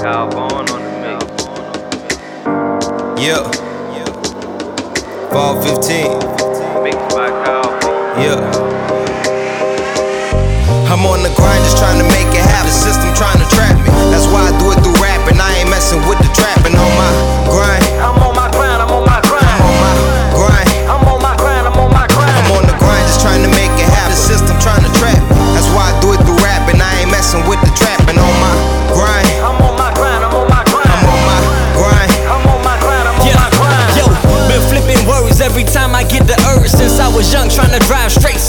Kyle Vaughn on the mix. Yeah. Fall 15. Mixed by Yeah. I'm on the grind just trying to make it happen. The system trying to trap me. That's why I do it through rapping. I ain't messing with the trapping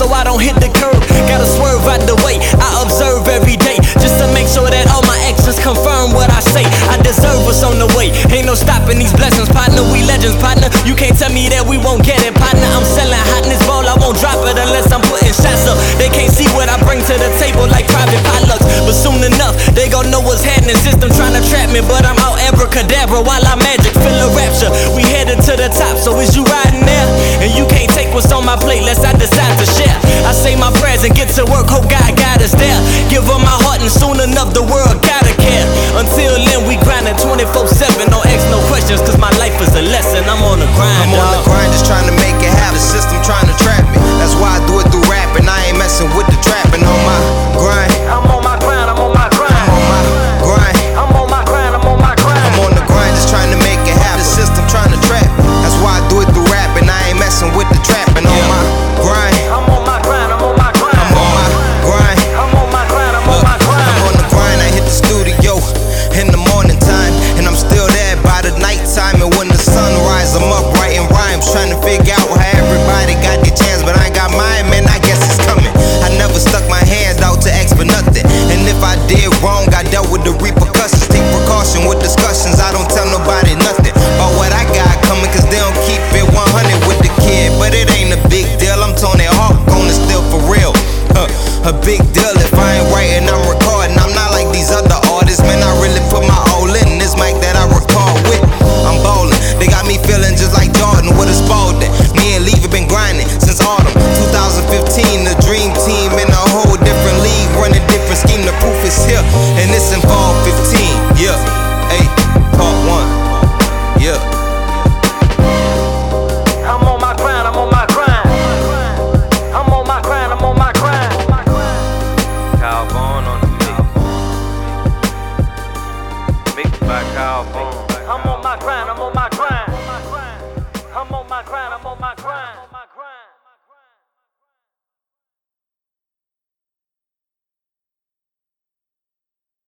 so I don't hit the curb. Gotta swerve out the way, I observe every day. Just to make sure that all my actions confirm what I say. I deserve what's on the way. Ain't no stopping these blessings, partner. We legends, partner. You can't tell me that we won't get it, partner. I'm selling hotness ball, I won't drop it unless I'm putting shots up. They can't see what I bring to the table like private potlucks. But soon enough, they gon' know what's happening. System trying to trap me, but I'm out abracadabra while I magic. Feel a rapture. We headed to the top, so is you riding there? And you can't take what's on my plate, lest I decide and work, hope God got us there. Give her my heart, and soon enough, the world gotta care. Until then, we grinding 24 7. Don't ask no questions, cause my life is a lesson. I'm on the grind, I'm on the grind just trying to make it happen. The system trying to trap with the repercussions. Take precaution with discussions. I don't tell nobody nothing about what I got coming, cause they don't keep it 100 with the kid. But it ain't a big deal. I'm Tony Hawk on it still for real. Huh, a big deal